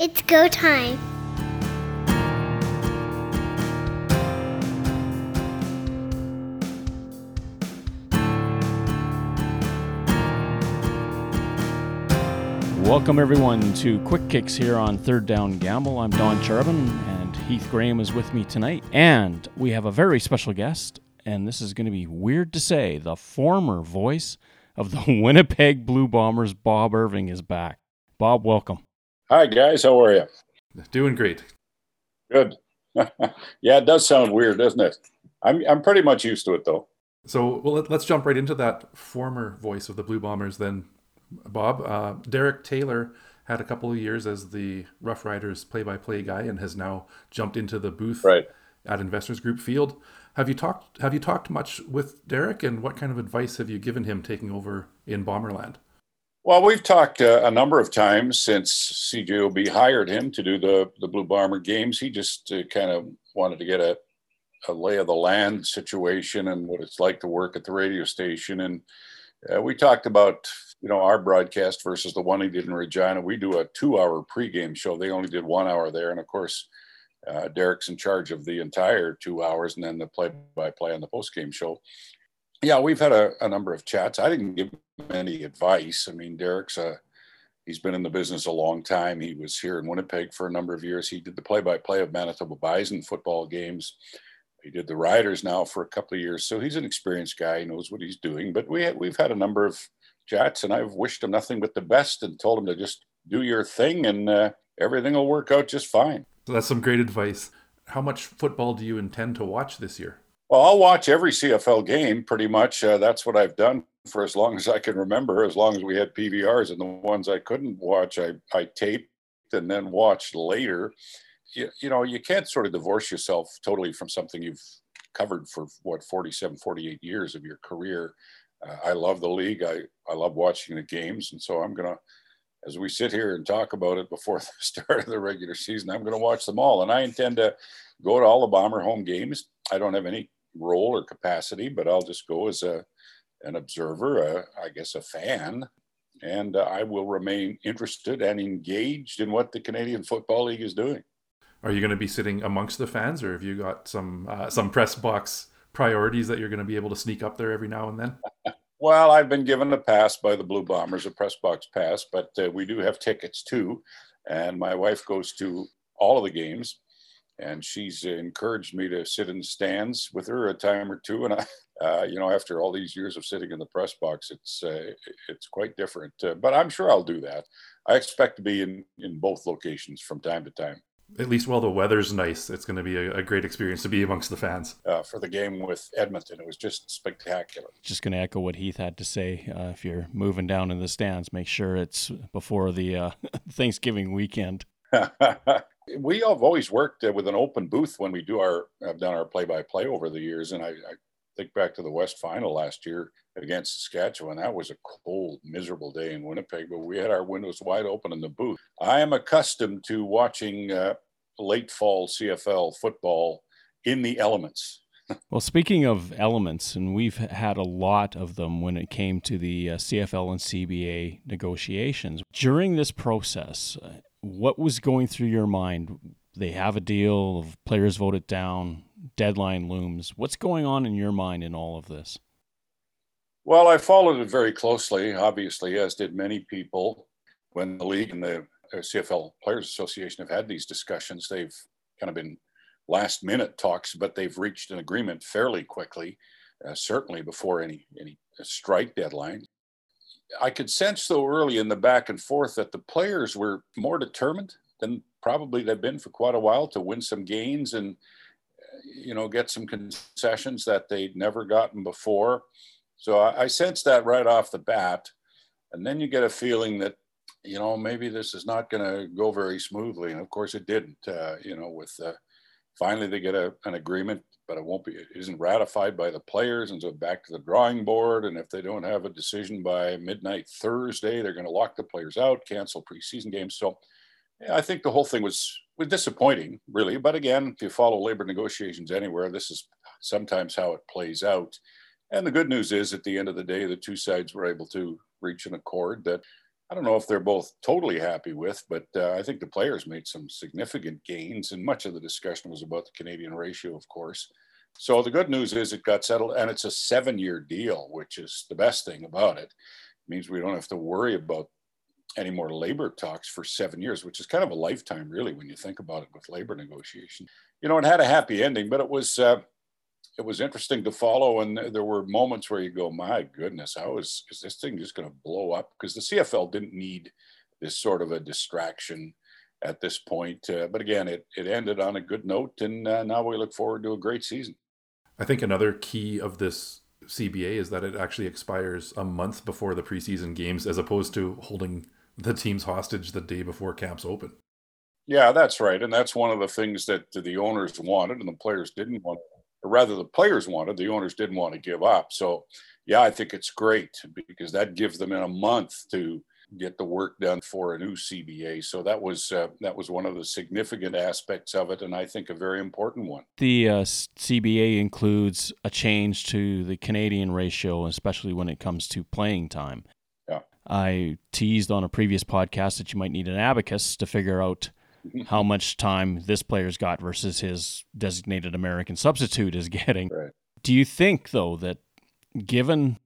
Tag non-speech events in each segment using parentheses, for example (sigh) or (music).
It's go time. Welcome everyone to Quick Kicks here on Third Down Gamble. I'm Don Charbon and Heath Graham is with me tonight. And we have a very special guest, and this is going to be weird to say. The former voice of the (laughs) Winnipeg Blue Bombers, Bob Irving, is back. Bob, welcome. Hi guys, how are you? Doing great. Good. (laughs) yeah, it does sound weird, doesn't it? I'm I'm pretty much used to it though. So, well, let, us jump right into that former voice of the Blue Bombers then, Bob. Uh, Derek Taylor had a couple of years as the Rough Riders play-by-play guy and has now jumped into the booth right. at Investors Group Field. Have you talked Have you talked much with Derek, and what kind of advice have you given him taking over in Bomberland? Well, we've talked uh, a number of times since CJOB hired him to do the the Blue Bomber games. He just uh, kind of wanted to get a, a lay of the land situation and what it's like to work at the radio station. And uh, we talked about you know our broadcast versus the one he did in Regina. We do a two hour pregame show. They only did one hour there, and of course. Uh, Derek's in charge of the entire two hours and then the play by play on the post game show yeah, we've had a, a, number of chats. I didn't give him any advice. I mean, Derek's a he's been in the business a long time. He was here in Winnipeg for a number of years. He did the play-by-play of Manitoba Bison football games. He did the Riders now for a couple of years, so he's an experienced guy. He knows what he's doing. But we we've had a number of chats, and I've wished him nothing but the best and told him to just do your thing, and uh, everything will work out just fine. So that's some great advice. How much football do you intend to watch this year? Well, I'll watch every CFL game pretty much. Uh, that's what I've done for as long as I can remember, as long as we had PVRs. And the ones I couldn't watch, I, I taped and then watched later. You, you know, you can't sort of divorce yourself totally from something you've covered for what 47 48 years of your career uh, i love the league I, I love watching the games and so i'm gonna as we sit here and talk about it before (laughs) the start of the regular season i'm gonna watch them all and i intend to go to all the bomber home games i don't have any role or capacity, but I'll just go as a an observer, a, I guess a fan, and uh, I will remain interested and engaged in what the Canadian Football League is doing. Are you going to be sitting amongst the fans, or have you got some uh, some press box priorities that you're going to be able to sneak up there every now and then? (laughs) well, I've been given a pass by the Blue Bombers, a press box pass, but uh, we do have tickets too, and my wife goes to all of the games and she's encouraged me to sit in the stands with her a time or two. And I, (laughs) uh, you know, after all these years of sitting in the press box, it's uh, it's quite different. Uh, but I'm sure I'll do that. I expect to be in in both locations from time to time. At least while the weather's nice, it's going to be a, a great experience to be amongst the fans. Uh, for the game with Edmonton, it was just spectacular. Just going to echo what Heath had to say. Uh, if you're moving down in the stands, make sure it's before the uh, (laughs) Thanksgiving weekend. (laughs) we have always worked uh, with an open booth when we do our have done our play by play over the years, and I, I, think back to the West Final last year against Saskatchewan. That was a cold, miserable day in Winnipeg, but we had our windows wide open in the booth. I am accustomed to watching uh, late fall CFL football in the elements. (laughs) well, speaking of elements, and we've had a lot of them when it came to the uh, CFL and CBA negotiations. During this process, uh, what was going through your mind? They have a deal, players vote it down, deadline looms. What's going on in your mind in all of this? Well, I followed it very closely, obviously, as did many people. When the league and the CFL Players Association have had these discussions, they've kind of been last minute talks, but they've reached an agreement fairly quickly, uh, certainly before any, any strike deadline. I could sense though early in the back and forth that the players were more determined than probably they've been for quite a while to win some gains and you know get some concessions that they'd never gotten before. So I, I sensed that right off the bat, and then you get a feeling that you know maybe this is not going to go very smoothly, and of course it didn't. Uh, you know, with uh, finally they get a, an agreement but it won't be it isn't ratified by the players and so back to the drawing board and if they don't have a decision by midnight thursday they're going to lock the players out cancel preseason games. So yeah, i think the whole thing was was disappointing really. But again if you follow labor negotiations anywhere this is sometimes how it plays out. And the good news is at the end of the day the two sides were able to reach an accord that I don't know if they're both totally happy with, but uh, I think the players made some significant gains, and much of the discussion was about the Canadian ratio, of course. So the good news is it got settled, and it's a seven-year deal, which is the best thing about it. it means we don't have to worry about any more labor talks for seven years, which is kind of a lifetime, really, when you think about it with labor negotiation. You know, it had a happy ending, but it was uh, it was interesting to follow. And there were moments where you go, my goodness, how is, is this thing just going to blow up? Because the CFL didn't need this sort of a distraction at this point. Uh, but again, it, it ended on a good note. And uh, now we look forward to a great season. I think another key of this CBA is that it actually expires a month before the preseason games, as opposed to holding the teams hostage the day before camps open. Yeah, that's right. And that's one of the things that the owners wanted and the players didn't want or rather the players wanted, the owners didn't want to give up. So, yeah, I think it's great because that gives them in a month to get the work done for a new CBA. So that was uh, that was one of the significant aspects of it, and I think a very important one. The uh, CBA includes a change to the Canadian ratio, especially when it comes to playing time. Yeah. I teased on a previous podcast that you might need an abacus to figure out how much time this player's got versus his designated American substitute is (laughs) getting. Right. Do you think, though, that given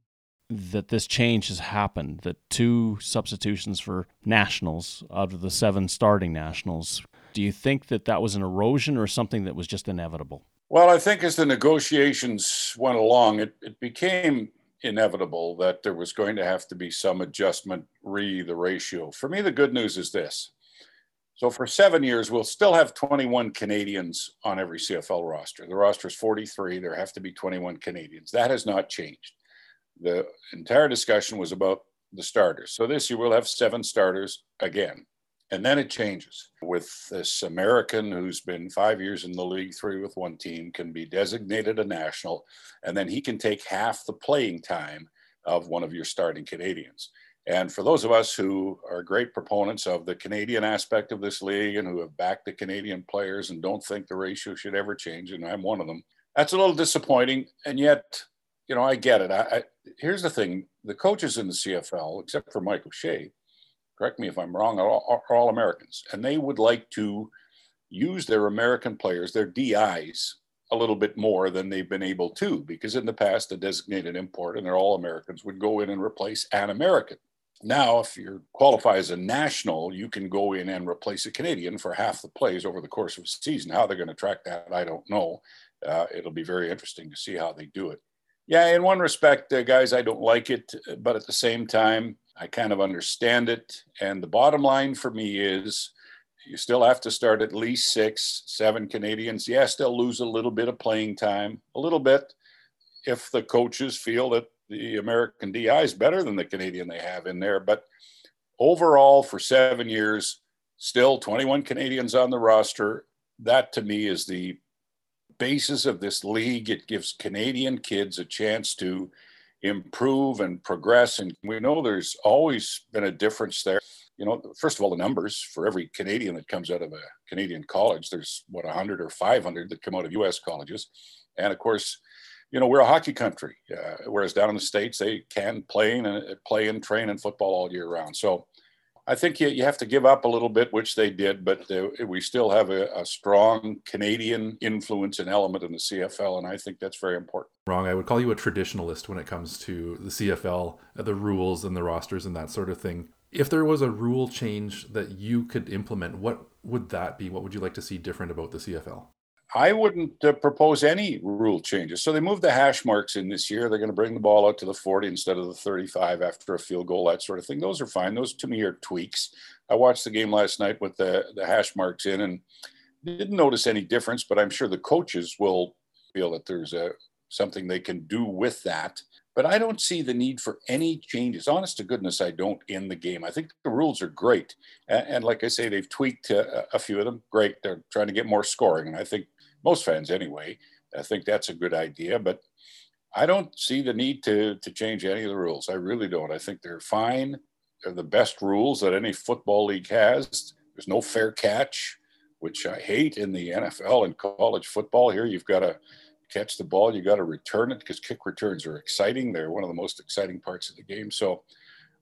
that this change has happened, that two substitutions for nationals out of the seven starting nationals, do you think that that was an erosion or something that was just inevitable? Well, I think as the negotiations went along, it, it became inevitable that there was going to have to be some adjustment re the ratio. For me, the good news is this so for seven years, we'll still have 21 Canadians on every CFL roster. The roster is 43. There have to be 21 Canadians. That has not changed. The entire discussion was about the starters. So this year we'll have seven starters again. And then it changes with this American who's been five years in the league, three with one team, can be designated a national, and then he can take half the playing time of one of your starting Canadians. And for those of us who are great proponents of the Canadian aspect of this league and who have backed the Canadian players and don't think the ratio should ever change, and I'm one of them, that's a little disappointing. And yet, you know, I get it. I, I, here's the thing the coaches in the CFL, except for Mike O'Shea, correct me if I'm wrong, are all, are all Americans. And they would like to use their American players, their DIs, a little bit more than they've been able to, because in the past, a designated import and they're all Americans would go in and replace an American. Now, if you qualify as a national, you can go in and replace a Canadian for half the plays over the course of a season. How they're going to track that, I don't know. Uh, it'll be very interesting to see how they do it. Yeah, in one respect, uh, guys, I don't like it, but at the same time, I kind of understand it. And the bottom line for me is you still have to start at least six, seven Canadians. Yes, they'll lose a little bit of playing time, a little bit, if the coaches feel that the American DI is better than the Canadian they have in there. But overall, for seven years, still 21 Canadians on the roster. That to me is the basis of this league. It gives Canadian kids a chance to improve and progress. And we know there's always been a difference there. You know, first of all, the numbers for every Canadian that comes out of a Canadian college, there's what 100 or 500 that come out of US colleges. And of course, you know, we're a hockey country, uh, whereas down in the states they can play and play and train in football all year round. So I think you, you have to give up a little bit, which they did, but uh, we still have a, a, strong Canadian influence and element in the CFL, and I think that's very important. Wrong. I would call you a traditionalist when it comes to the CFL, uh, the rules and the rosters and that sort of thing. If there was a rule change that you could implement, what would that be? What would you like to see different about the CFL? I wouldn't uh, propose any rule changes. So they moved the hash marks in this year. They're going to bring the ball out to the 40 instead of the 35 after a field goal, that sort of thing. Those are fine. Those to me are tweaks. I watched the game last night with the, the hash marks in and didn't notice any difference, but I'm sure the coaches will feel that there's a something they can do with that. But I don't see the need for any changes. Honest to goodness, I don't in the game. I think the rules are great. And, and like I say, they've tweaked a, a few of them. Great. They're trying to get more scoring. And I think most fans anyway. I think that's a good idea, but I don't see the need to to change any of the rules. I really don't. I think they're fine. They're the best rules that any football league has. There's no fair catch, which I hate in the NFL and college football. Here you've got to catch the ball, you got to return it because kick returns are exciting. They're one of the most exciting parts of the game. So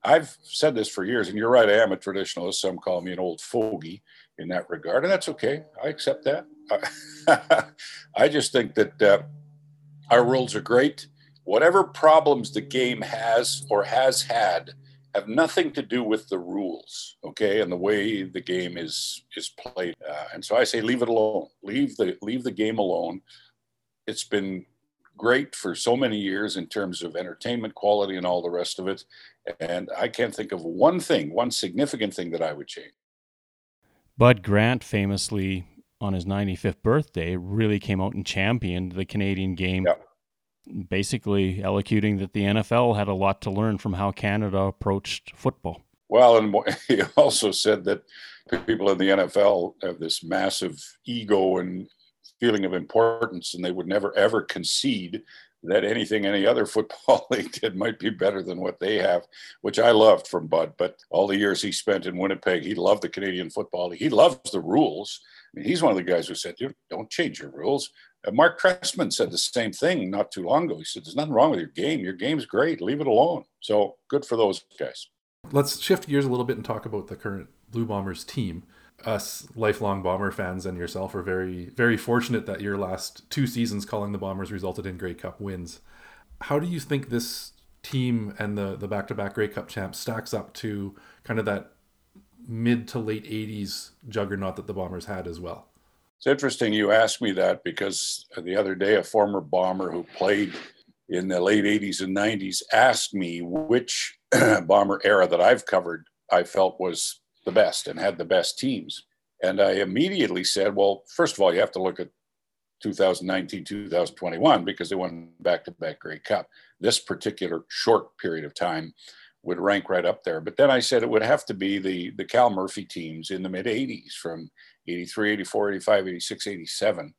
I've said this for years, and you're right, I am a traditionalist. Some call me an old fogey in that regard, and that's okay. I accept that. (laughs) I just think that uh, our rules are great. Whatever problems the game has or has had have nothing to do with the rules, okay, and the way the game is is played. Uh, and so I say, leave it alone. Leave the leave the game alone. It's been great for so many years in terms of entertainment quality and all the rest of it. And I can't think of one thing, one significant thing that I would change. Bud Grant famously on his 95th birthday really came out and championed the Canadian game. Basically, elocuting that the NFL had a lot to learn from how Canada approached football. Well, and (laughs) he also said that people in the NFL have this massive ego and feeling of importance, and they would never ever concede that anything any other football (laughs) league did might be better than what they have, which I loved from Bud. But all the years he spent in Winnipeg, he loved the Canadian Football League. He loves the rules. I mean, he's one of the guys who said, "Don't change your rules." Uh, Mark Trestman said the same thing not too long ago. He said, "There's nothing wrong with your game. Your game's great. Leave it alone." So good for those guys. Let's shift gears a little bit and talk about the current Blue Bombers team us lifelong Bomber fans and yourself are very, very fortunate that your last two seasons calling the Bombers resulted in Grey Cup wins. How do you think this team and the the back to back Grey Cup champs stacks up to kind of that mid to late 80s juggernaut that the Bombers had as well? It's interesting you asked me that because the other day a former Bomber who played in the late 80s and 90s asked me which (clears throat) Bomber era that I've covered I felt was the best and had the best teams. And I immediately said, well, first of all, you have to look at 2019, 2021 because they won back to back Grey Cup. This particular short period of time would rank right up there. But then I said it would have to be the, the Cal Murphy teams in the mid 80s from 83, 84, 85, 86, 87.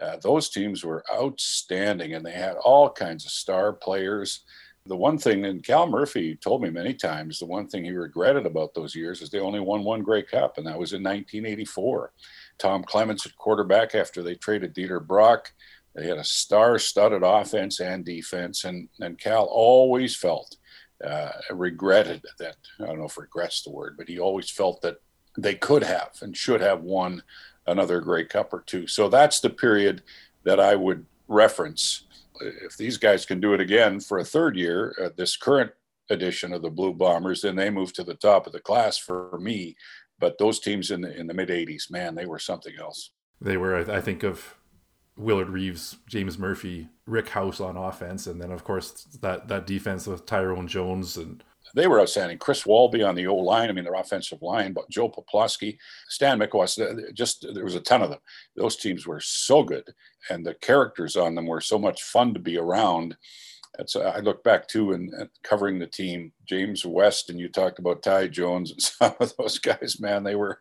Uh, those teams were outstanding and they had all kinds of star players. The one thing, and Cal Murphy told me many times, the one thing he regretted about those years is they only won one Grey Cup, and that was in 1984. Tom Clements at quarterback after they traded Dieter Brock. They had a star-studded offense and defense, and, and Cal always felt, uh, regretted that, I don't know if regret's the word, but he always felt that they could have and should have won another Grey Cup or two. So that's the period that I would reference if these guys can do it again for a third year at this current edition of the Blue Bombers, then they move to the top of the class for me. But those teams in the in the mid '80s, man, they were something else. They were. I think of Willard Reaves, James Murphy, Rick House on offense, and then of course that that defense with Tyrone Jones and they were outstanding. Chris Walby on the O line, I mean, their offensive line, but Joe Poplawski, Stan Mikawos, just there was a ton of them. Those teams were so good, and the characters on them were so much fun to be around. That's, uh, I look back to and, covering the team, James West, and you talked about Ty Jones and (laughs) some of those guys. Man, they were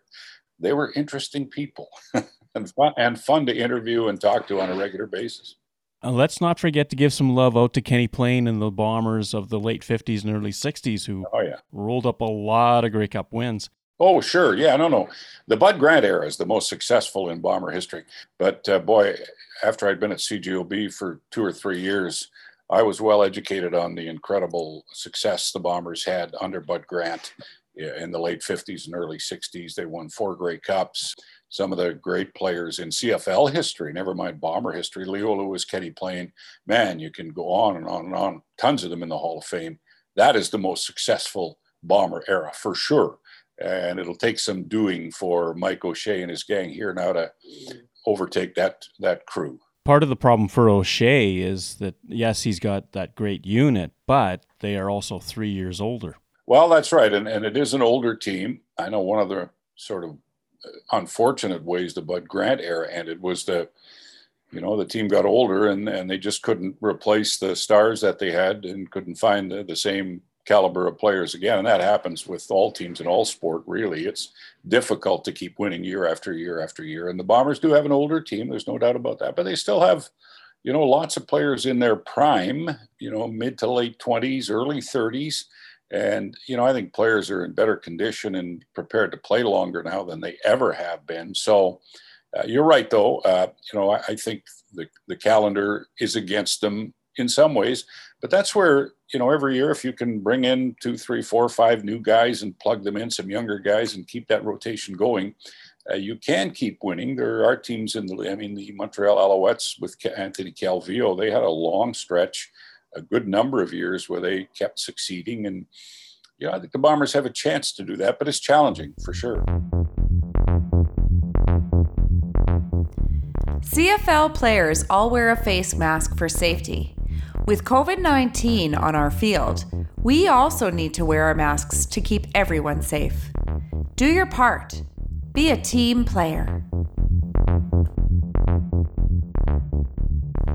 they were interesting people (laughs) and fun, and fun to interview and talk to on a regular basis. Uh, let's not forget to give some love out to Kenny Ploen and the Bombers of the late 50s and early 60s who oh, yeah. rolled up a lot of Grey Cup wins. Oh, sure. Yeah, no, no. The Bud Grant era is the most successful in Bomber history. But uh, boy, after I'd been at CJOB for two or three years, I was well educated on the incredible success the Bombers had under Bud Grant in the late 50s and early 60s. They won four Grey Cups some of the great players in CFL history, never mind bomber history. Leo Lewis, Kenny Ploen, man, you can go on and on and on. Tons of them in the Hall of Fame. That is the most successful bomber era for sure. And it'll take some doing for Mike O'Shea and his gang here now to overtake that that crew. Part of the problem for O'Shea is that yes, he's got that great unit, but they are also three years older. Well, that's right, and and it is an older team. I know one of the sort of unfortunate ways the Bud Grant era ended was that you know, the team got older and, and they just couldn't replace the stars that they had and couldn't find the, the same caliber of players again. And that happens with all teams in all sport, really. It's difficult to keep winning year after year after year. And the Bombers do have an older team, there's no doubt about that, but they still have, you know, lots of players in their prime, you know, mid to late 20s, early 30s and, you know, I think players are in better condition and prepared to play longer now than they ever have been. So uh, you're right, though. Uh, you know, I, I, think the, the calendar is against them in some ways, But that's where, you know, every year, if you can bring in two, three, four, five new guys and plug them in, some younger guys, and keep that rotation going, uh, you can keep winning. There are teams in the, I mean, the Montreal Alouettes with Anthony Calvillo, they had a long stretch, a good number of years where they kept succeeding. And, know, I think the Bombers have a chance to do that, but it's challenging for sure. CFL players all wear a face mask for safety. With COVID 19 on our field, we also need to wear our masks to keep everyone safe. Do your part. Be a team player.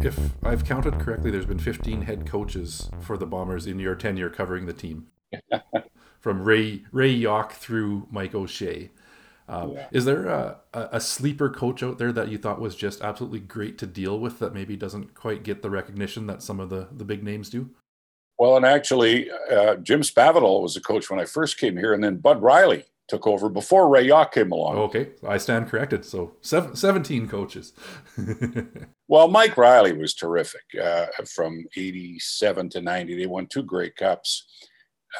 If I've counted correctly, there's been 15 head coaches for the Bombers in your tenure covering the team. (laughs) From Ray Ray Jauch through Mike O'Shea. Um, yeah. Is there a, a, sleeper coach out there that you thought was just absolutely great to deal with that maybe doesn't quite get the recognition that some of the, the big names do? Well, and actually, uh, Jim Spavital was a coach when I first came here, and then Bud Riley took over before Ray Jauch came along. Okay, I stand corrected. So seven, 17 coaches. (laughs) well, Mike Riley was terrific uh, from 87 to 90. They won two Grey Cups.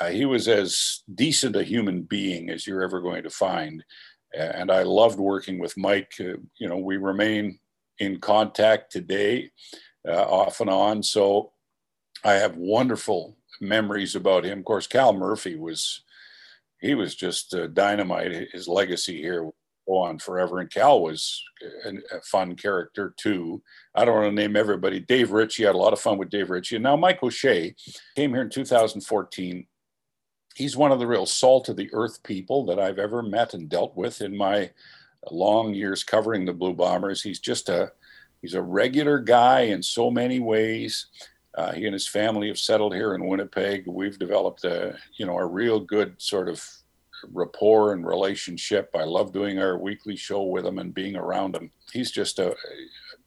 Uh, he was as decent a human being as you're ever going to find and I loved working with Mike. Uh, you know, we remain in contact today, uh, off and on. So I have wonderful memories about him. Of course, Cal Murphy was he was just uh, dynamite. His legacy here will go on forever. And Cal was a, a, fun character too. I don't want to name everybody. Dave Ritchie had a lot of fun with Dave Ritchie. And now Mike O'Shea came here in 2014 he's one of the real salt of the earth people that I've ever met and dealt with in my long years covering the Blue Bombers. He's just a he's a regular guy in so many ways. Uh, he and his family have settled here in Winnipeg. We've developed a you know a real good sort of rapport and relationship. I love doing our weekly show with him and being around him. He's just a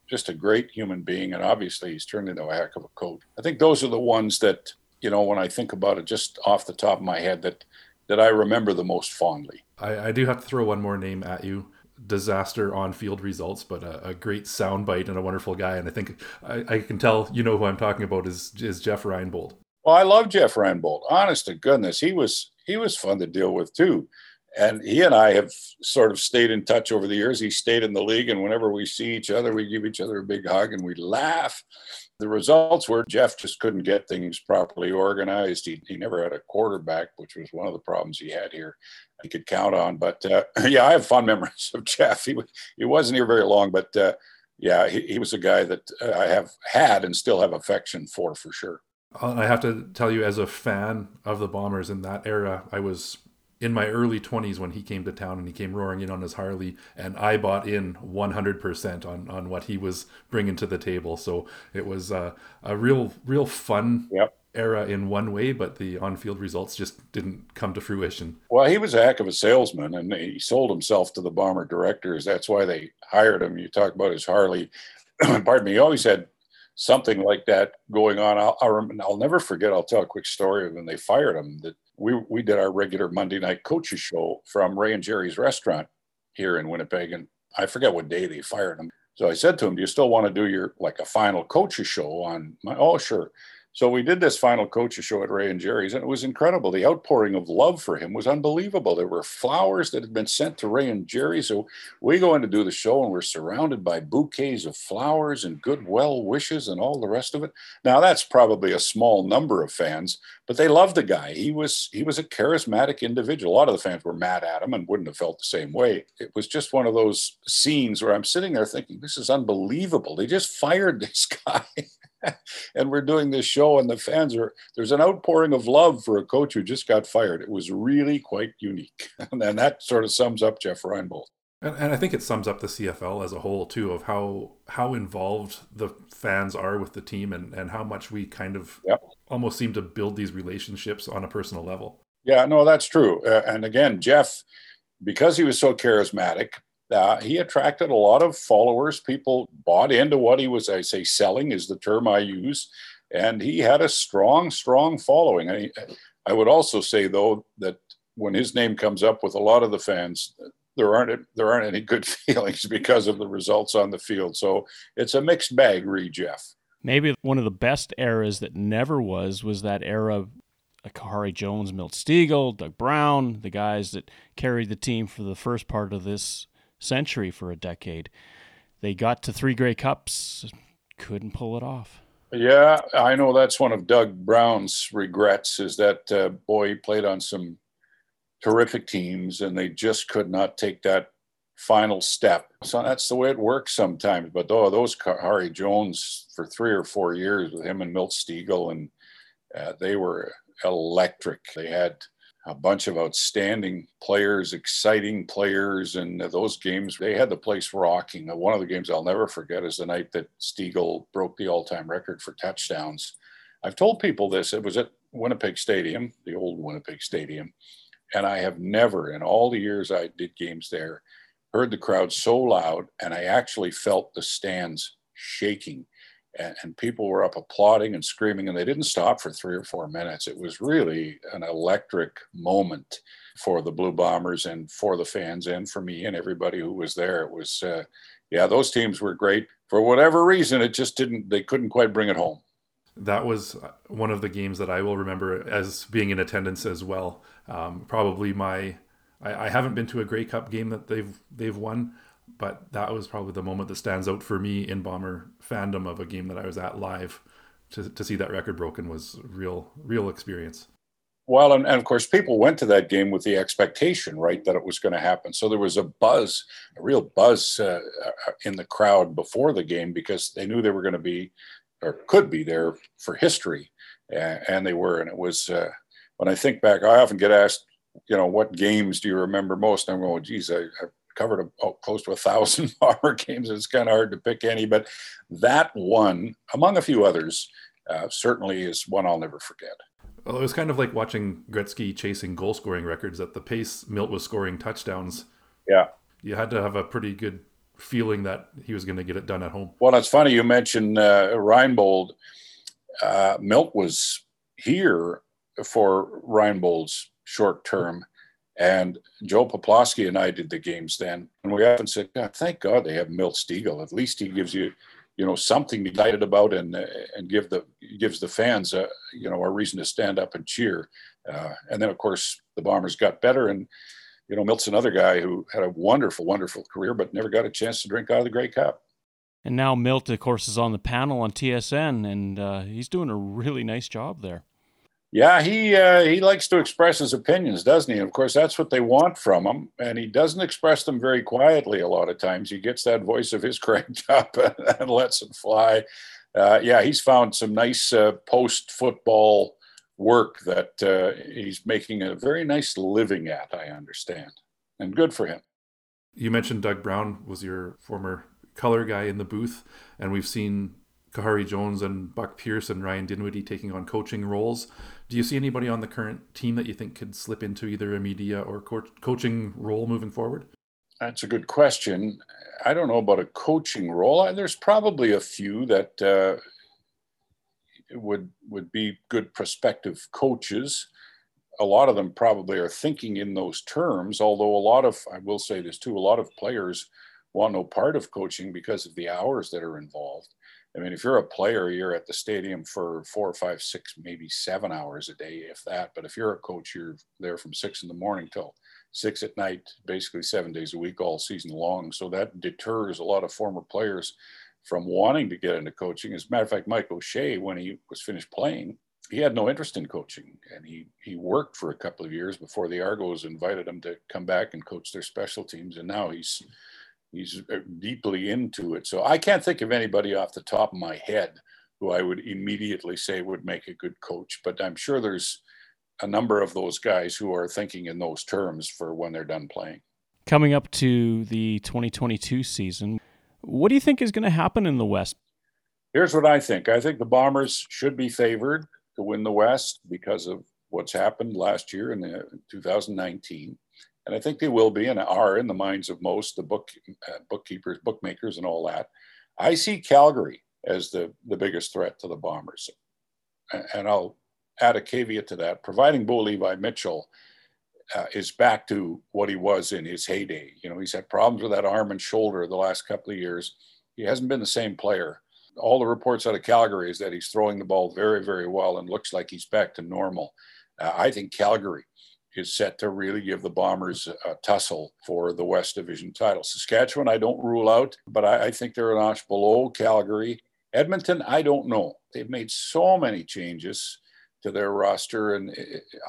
just a great human being, and obviously he's turned into a heck of a coach. I think those are the ones that you know, when I think about it just off the top of my head, that that I remember the most fondly. I, I do have to throw one more name at you. Disaster on field results, but a, a great soundbite and a wonderful guy. And I think I, I, can tell you know who I'm talking about is is Jeff Reinebold. Well, I love Jeff Reinebold. Honest to goodness, he was he was fun to deal with too. And he and I have sort of stayed in touch over the years. He stayed in the league, and whenever we see each other, we give each other a big hug and we laugh the results were Jeff just couldn't get things properly organized. He, he never had a quarterback, which was one of the problems he had here. He could count on, but uh, (laughs) yeah, I have fond memories of Jeff. He he wasn't here very long, but uh, yeah, he, he was a guy that uh, I have had and still have affection for, for sure. I have to tell you, as a fan of the Bombers in that era, I was in my early 20s when he came to town and he came roaring in on his Harley and I bought in 100% on, on what he was bringing to the table. So it was uh, a real, real fun yep. era in one way, but the on-field results just didn't come to fruition. Well, he was a heck of a salesman and he sold himself to the Bomber directors. That's why they hired him. You talk about his Harley. (clears throat) Pardon me. He always had something like that going on. I'll, I'll, I'll never forget. I'll tell a quick story when they fired him that we we did our regular Monday night coaches show from Ray and Jerry's restaurant here in Winnipeg, and I forget what day they fired him. So I said to him, "Do you still want to do your like a final coaches show on my?" Oh, sure. So we did this final coaches show at Ray and Jerry's, and it was incredible. The outpouring of love for him was unbelievable. There were flowers that had been sent to Ray and Jerry. So we go in to do the show, and we're surrounded by bouquets of flowers and good well wishes and all the rest of it. Now that's probably a small number of fans, but they loved the guy. He was he was a charismatic individual. A lot of the fans were mad at him and wouldn't have felt the same way. It was just one of those scenes where I'm sitting there thinking, this is unbelievable. They just (laughs) fired this guy. (laughs) and we're doing this show, and the fans are there's an outpouring of love for a coach who just got fired. It was really quite unique, (laughs) and that sort of sums up Jeff Reinebold. And, and I think it sums up the CFL as a whole too, of how how involved the fans are with the team, and and how much we kind of yep. almost seem to build these relationships on a personal level. Yeah, no, that's true. Uh, and again, Jeff, because he was so charismatic, uh, he attracted a lot of followers. People bought into what he was, I say, selling is the term I use. And he had a strong, strong following. I, I would also say, though, that when his name comes up with a lot of the fans, there aren't there aren't any good (laughs) feelings because of the results on the field. So it's a mixed bag, re Jeff. Maybe one of the best eras that never was was that era Khari Jones, Milt Stegall, Doug Brown, the guys that carried the team for the first part of this century for a decade. They got to three Grey Cups, couldn't pull it off. Yeah, I know that's one of Doug Brown's regrets is that uh, boy he played on some terrific teams and they just could not take that final step. So that's the way it works sometimes. But oh, those Khari Jones for three or four years with him and Milt Stegall, and uh, they were electric. They had a bunch of outstanding players, exciting players, and those games they had the place rocking. Uh, one of the games I'll never forget is the night that Stegall broke the all-time record for touchdowns. I've told people this. It was at Winnipeg Stadium, the old Winnipeg Stadium, and I have never, in all the years I did games there, heard the crowd so loud, and I actually felt the stands shaking and, and, people were up applauding and screaming, and they didn't stop for three or four minutes. It was really an electric moment for the Blue Bombers and for the fans and for me and everybody who was there. It was, uh, yeah, those teams were great. For whatever reason, it just didn't, they couldn't quite bring it home. That was one of the games that I will remember as being in attendance as well. Um, probably my, I, I haven't been to a Grey Cup game that they've they've won, but that was probably the moment that stands out for me in Bomber fandom of a game that I was at live. To, to see that record broken was real, real experience. Well, and, and of course, people went to that game with the expectation, right, that it was going to happen. So there was a buzz, a real buzz uh, uh, in the crowd before the game because they knew they were going to be or could be there for history. and they were. And it was, uh, when I think back, I often get asked, you know, what games do you remember most? And I'm going, geez, I, I covered a, oh, close to a thousand (laughs) bomber games. It's kind of hard to pick any, but that one, among a few others, uh, certainly is one I'll never forget. Well, it was kind of like watching Gretzky chasing goal scoring records at the pace Milt was scoring touchdowns. Yeah. You had to have a pretty good feeling that he was going to get it done at home. Well, it's funny you mentioned uh, Reinebold. Uh, Milt was here for Reinebold's short term and Joe Poplawski and I did the games then. And we often said, God, thank God they have Milt Stegall. At least he gives you, you know, something excited about and uh, and give the gives the fans, a, you know, a reason to stand up and cheer. Uh, and then, of course, the Bombers got better. And, you know, Milt's another guy who had a wonderful, wonderful career, but never got a chance to drink out of the Grey Cup. And now Milt, of course, is on the panel on TSN, and uh, he's doing a really nice job there. Yeah, he uh, he likes to express his opinions, doesn't he? Of course, that's what they want from him, and he doesn't express them very quietly. A lot of times, he gets that voice of his (laughs) cranked up and lets it fly. Uh, yeah, he's found some nice uh, post-football work that uh, he's making a very nice living at. I understand, and good for him. You mentioned Doug Brown was your former color guy in the booth, and we've seen Khari Jones and Buck Pierce and Ryan Dinwiddie taking on coaching roles. Do you see anybody on the current team that you think could slip into either a media or co- coaching role moving forward? That's a good question. I don't know about a coaching role. There's probably a few that uh, would would be good prospective coaches. A lot of them probably are thinking in those terms. Although a lot of, I will say this too, a lot of players want no part of coaching because of the hours that are involved. I mean, if you're a player, you're at the stadium for four, five, six, maybe seven hours a day, if that. But if you're a coach, you're there from six in the morning till six at night, basically seven days a week, all season long. So that deters a lot of former players from wanting to get into coaching. As a matter of fact, Mike O'Shea, when he was finished playing, he had no interest in coaching, and he he worked for a couple of years before the Argos invited him to come back and coach their special teams, and now he's he's uh, deeply into it. So I can't think of anybody off the top of my head who I would immediately say would make a good coach, but I'm sure there's a number of those guys who are thinking in those terms for when they're done playing. Coming up to the 2022 season, what do you think is going to happen in the West? Here's what I think. I think the Bombers should be favored to win the West because of what's happened last year in the 2019 and I think they will be and are in the minds of most the book uh, bookkeepers, bookmakers, and all that. I see Calgary as the the biggest threat to the Bombers, and I'll add a caveat to that: providing Bo Levi Mitchell uh, is back to what he was in his heyday. You know, he's had problems with that arm and shoulder the last couple of years. He hasn't been the same player. all the reports out of Calgary is that he's throwing the ball very, very well and looks like he's back to normal. Uh, I think Calgary is set to really give the Bombers a tussle for the West Division title. Saskatchewan, I don't rule out, but I, I think they're a notch below Calgary. Edmonton, I don't know. They've made so many changes to their roster, and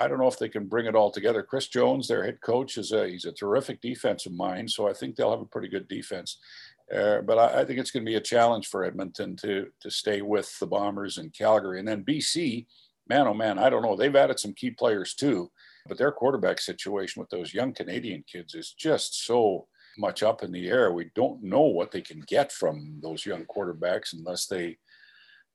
I don't know if they can bring it all together. Chris Jones, their head coach, is a he's a terrific defensive mind, so I think they'll have a pretty good defense. Uh, but I, I, think it's going to be a challenge for Edmonton to to stay with the Bombers and Calgary, and then BC. Man, oh man, I don't know. They've added some key players too, but their quarterback situation with those young Canadian kids is just so much up in the air. We don't know what they can get from those young quarterbacks unless they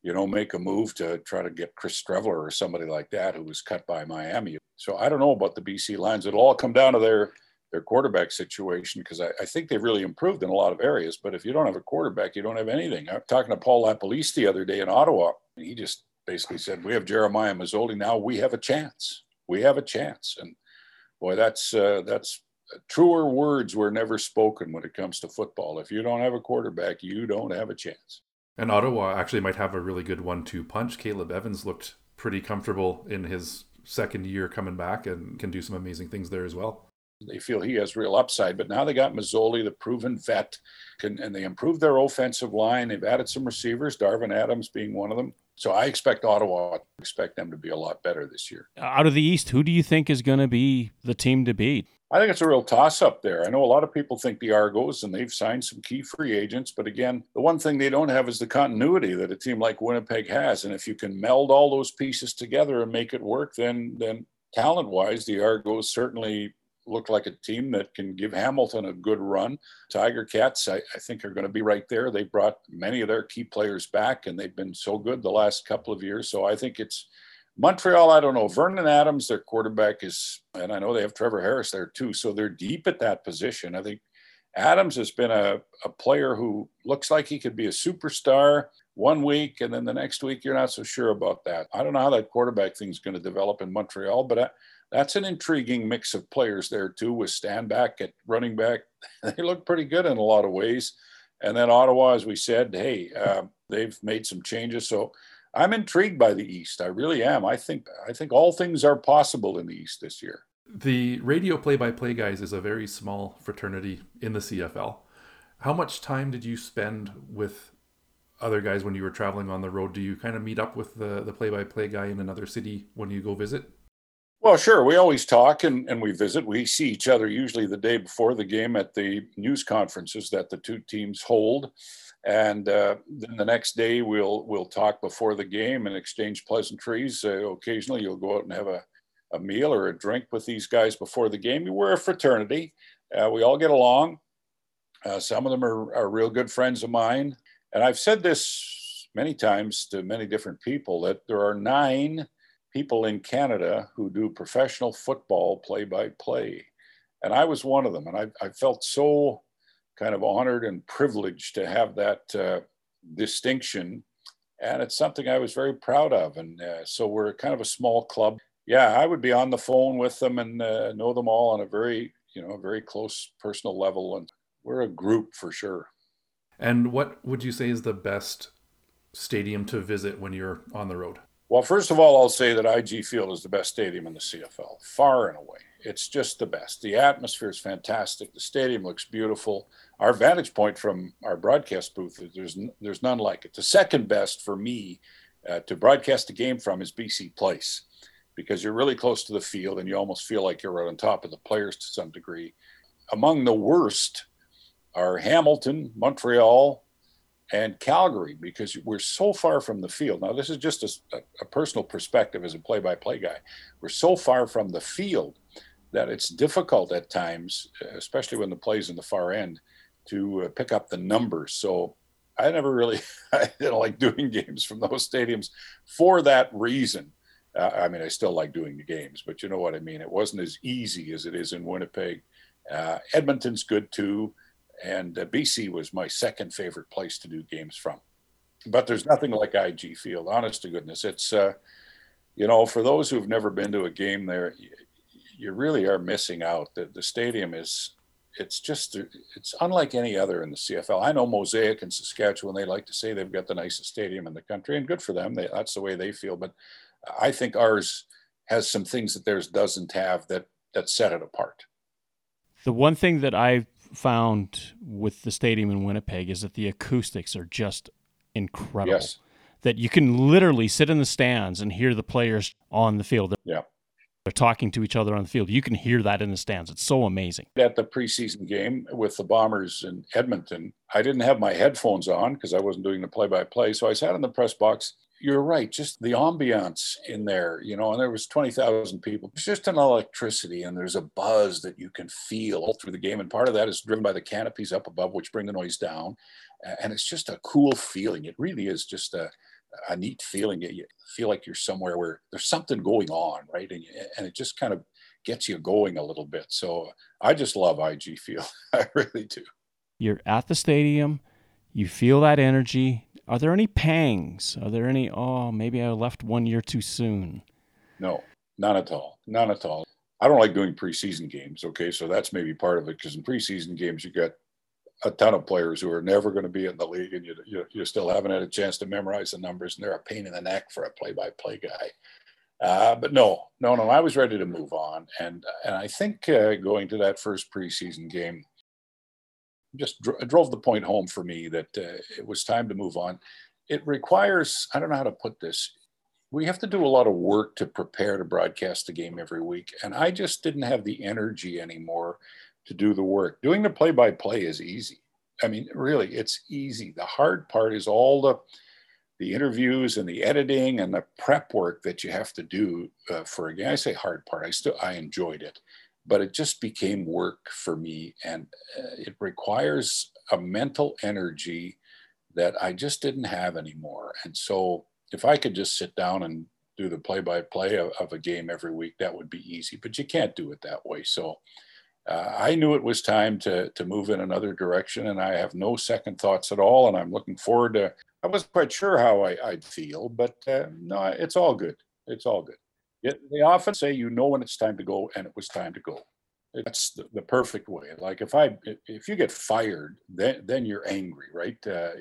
you know, make a move to try to get Chris Streveler or somebody like that who was cut by Miami. So I don't know about the BC Lions. It'll all come down to their their quarterback situation because I, I, think they've really improved in a lot of areas. But if you don't have a quarterback, you don't have anything. I'm talking to Paul LaPolice the other day in Ottawa, and he just basically said, "We have Jeremiah Masoli now. We have a chance. We have a chance." And boy, that's uh, that's truer words were never spoken when it comes to football. If you don't have a quarterback, you don't have a chance. And Ottawa actually might have a really good one-two punch. Caleb Evans looked pretty comfortable in his second year coming back and can do some amazing things there as well. They feel he has real upside, but now they got Masoli, the proven vet, can, and they improved their offensive line. They've added some receivers, Darvin Adams being one of them. So I expect Ottawa, expect them to be a lot better this year. Out of the East, who do you think is going to be the team to beat? I think it's a real toss up there. I know a lot of people think the Argos, and they've signed some key free agents. But again, the one thing they don't have is the continuity that a team like Winnipeg has. And if you can meld all those pieces together and make it work, then then talent wise, the Argos certainly look like a team that can give Hamilton a good run. Tiger Cats, I, I think, are going to be right there. They brought many of their key players back, and they've been so good the last couple of years. So I think it's Montreal, I don't know. Vernon Adams, their quarterback, is, and I know they have Trevor Harris there too. So they're deep at that position. I think Adams has been a, a player who looks like he could be a superstar one week, and then the next week you're not so sure about that. I don't know how that quarterback thing is going to develop in Montreal, but I, that's an intriguing mix of players there too. With Stanback at running back, (laughs) they look pretty good in a lot of ways. And then Ottawa, as we said, hey, uh, they've made some changes. So I'm intrigued by the East. I really am. I think I think all things are possible in the East this year. The radio play-by-play guys is a very small fraternity in the CFL. How much time did you spend with other guys when you were traveling on the road? Do you kind of meet up with the the play-by-play guy in another city when you go visit? Well, sure. We always talk and, and we visit. We see each other usually the day before the game at the news conferences that the two teams hold and uh, then the next day we'll we'll talk before the game and exchange pleasantries. Uh, occasionally, you'll go out and have a, a meal or a drink with these guys before the game. We're a fraternity. Uh, we all get along. Uh, some of them are, are real good friends of mine, and I've said this many times to many different people that there are nine people in Canada who do professional football play by play, and I was one of them, and I, I felt so kind of honored and privileged to have that uh, distinction. And it's something I was very proud of. And uh, so we're kind of a small club. Yeah, I would be on the phone with them and uh, know them all on a very, you know, very close personal level. And we're a group for sure. And what would you say is the best stadium to visit when you're on the road? Well, first of all, I'll say that IG Field is the best stadium in the CFL, far and away. It's just the best. The atmosphere is fantastic. The stadium looks beautiful our vantage point from our broadcast booth, there's there's none like it. The second best for me uh, to broadcast a game from is BC Place, because you're really close to the field and you almost feel like you're right on top of the players to some degree. Among the worst are Hamilton, Montreal, and Calgary because we're so far from the field. Now, this is just a, a personal perspective as a play-by-play guy. We're so far from the field that it's difficult at times, especially when the play's in the far end, to uh, pick up the numbers. So I never really (laughs) I didn't like doing (laughs) games from those stadiums for that reason. Uh, I mean, I still like doing the games, but you know what I mean. It wasn't as easy as it is in Winnipeg. Uh, Edmonton's good too, and uh, BC was my second favorite place to do games from. But there's nothing like IG Field. Honest to goodness, it's uh, you know for those who've never been to a game there, you, really are missing out. The, the stadium is it's just it's unlike any other in the CFL. I know Mosaic in Saskatchewan. They like to say they've got the nicest stadium in the country, and good for them. They, that's the way they feel. But I think ours has some things that theirs doesn't have that that set it apart. The one thing that I found with the stadium in Winnipeg is that the acoustics are just incredible. Yes. That you can literally sit in the stands and hear the players on the field. Yeah. They're talking to each other on the field. You can hear that in the stands. It's so amazing. At the preseason game with the Bombers in Edmonton, I didn't have my headphones on because I wasn't doing the play by play. So I sat in the press box you're right. Just the ambiance in there, you know, and there was 20,000 people. It's just an electricity and there's a buzz that you can feel all through the game. And part of that is driven by the canopies up above, which bring the noise down. And it's just a cool feeling. It really is just a, a neat feeling. You feel like you're somewhere where there's something going on, right? And, and it just kind of gets you going a little bit. So I just love IG Field. (laughs) I really do. You're at the stadium, you feel that energy, are there any pangs? Are there any, oh, maybe I left one year too soon? No, not at all. Not at all. I don't like doing preseason games. Okay. So that's maybe part of it because in preseason games, you get a ton of players who are never going to be in the league and you, you, you, still haven't had a chance to memorize the numbers and they're a pain in the neck for a play by play guy. Uh, but no, no, no, I was ready to move on. And, and I think uh, going to that first preseason game, just dr- drove the point home for me that uh, it was time to move on. It requires, I don't know how to put this, we have to do a lot of work to prepare to broadcast the game every week. And I just didn't have the energy anymore to do the work. Doing the play by play is easy. I mean, really, it's easy. The hard part is all the the interviews and the editing and the prep work that you have to do uh, for a game. I say hard part. I still I enjoyed it, but it just became work for me and uh, it requires a mental energy that I just didn't have anymore. And so if I could just sit down and do the play by play of a game every week, that would be easy, but you can't do it that way. So uh, I knew it was time to, to move in another direction and I have no second thoughts at all. And I'm looking forward to, I wasn't quite sure how I, would feel, but uh, no, it's all good. It's all good. They often say you know when it's time to go, and it was time to go. That's the, the perfect way. Like if I if you get fired, then then you're angry, right? Uh,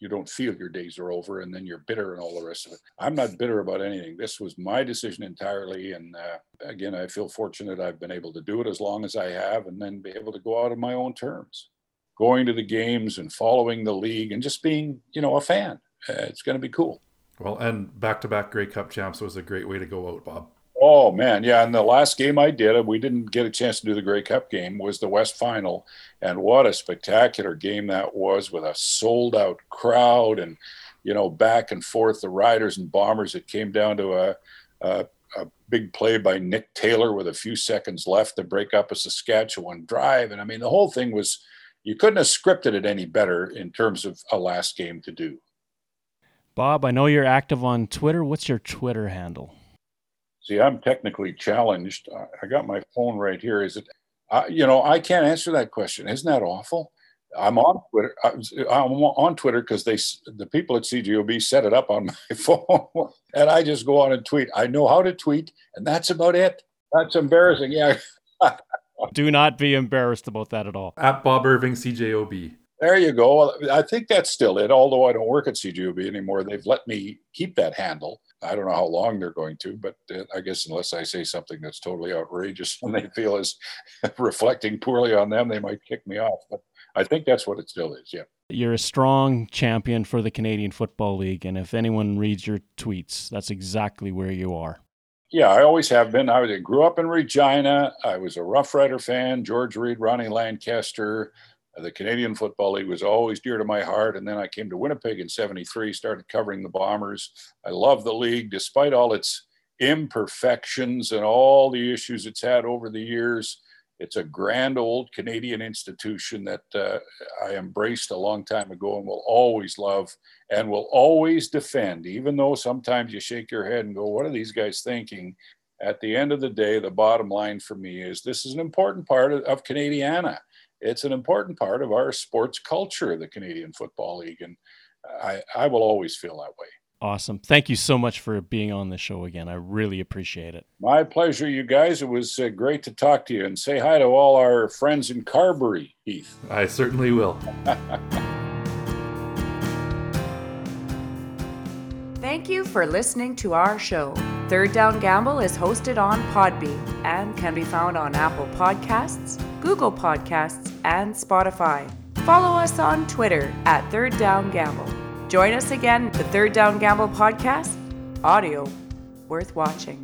you don't feel your days are over, and then you're bitter and all the rest of it. I'm not bitter about anything. This was my decision entirely, and uh, again, I feel fortunate I've been able to do it as long as I have, and then be able to go out on my own terms, going to the games and following the league, and just being you know a fan. Uh, it's going to be cool. Well, and back to back Grey Cup champs was a great way to go out, Bob. Oh man, yeah. And the last game I did, we didn't get a chance to do the Grey Cup game, was the West Final, and what a spectacular game that was with a sold out crowd and you know back and forth the Riders and Bombers. It came down to a, a, a big play by Nick Taylor with a few seconds left to break up a Saskatchewan drive, and I mean the whole thing was you couldn't have scripted it any better in terms of a last game to do. Bob, I know you're active on Twitter. What's your Twitter handle? See, I'm technically challenged. I got my phone right here. Is it, uh, you know, I can't answer that question. Isn't that awful? I'm on Twitter. I'm on Twitter because they, the people at CJOB set it up on (laughs) my phone, and I just go on and tweet. I know how to tweet, and that's about it. That's embarrassing. Yeah. (laughs) Do not be embarrassed about that at all. At Bob Irving CJOB. There you go. I think that's still it. Although I don't work at CJOB anymore, they've let me keep that handle. I don't know how long they're going to, but uh, I guess unless I say something that's totally outrageous (laughs) and they feel is (laughs) reflecting poorly on them, they might kick me off. But I think that's what it still is. Yeah. You're a strong champion for the Canadian Football League. And if anyone reads your tweets, that's exactly where you are. Yeah, I always have been. I grew up in Regina. I was a Rough Rider fan, George Reed, Ronnie Lancaster. The Canadian Football League was always dear to my heart. And then I came to Winnipeg in 73, started covering the Bombers. I love the league, despite all its imperfections and all the issues it's had over the years. It's a grand old Canadian institution that uh, I embraced a long time ago and will always love and will always defend, even though sometimes you shake your head and go, What are these guys thinking? At the end of the day, the bottom line for me is this is an important part of, of Canadiana it's an important part of our sports culture, the Canadian Football League, and I, I will always feel that way. Awesome. Thank you so much for being on the show again. I really appreciate it. My pleasure, you guys. It was uh, great to talk to you and say hi to all our friends in Carberry, Heath. I certainly will. (laughs) Thank you for listening to our show. Third Down Gamble is hosted on Podbean and can be found on Apple Podcasts, Google Podcasts, and Spotify. Follow us on Twitter at Third Down Gamble. Join us again, the Third Down Gamble podcast, audio worth watching.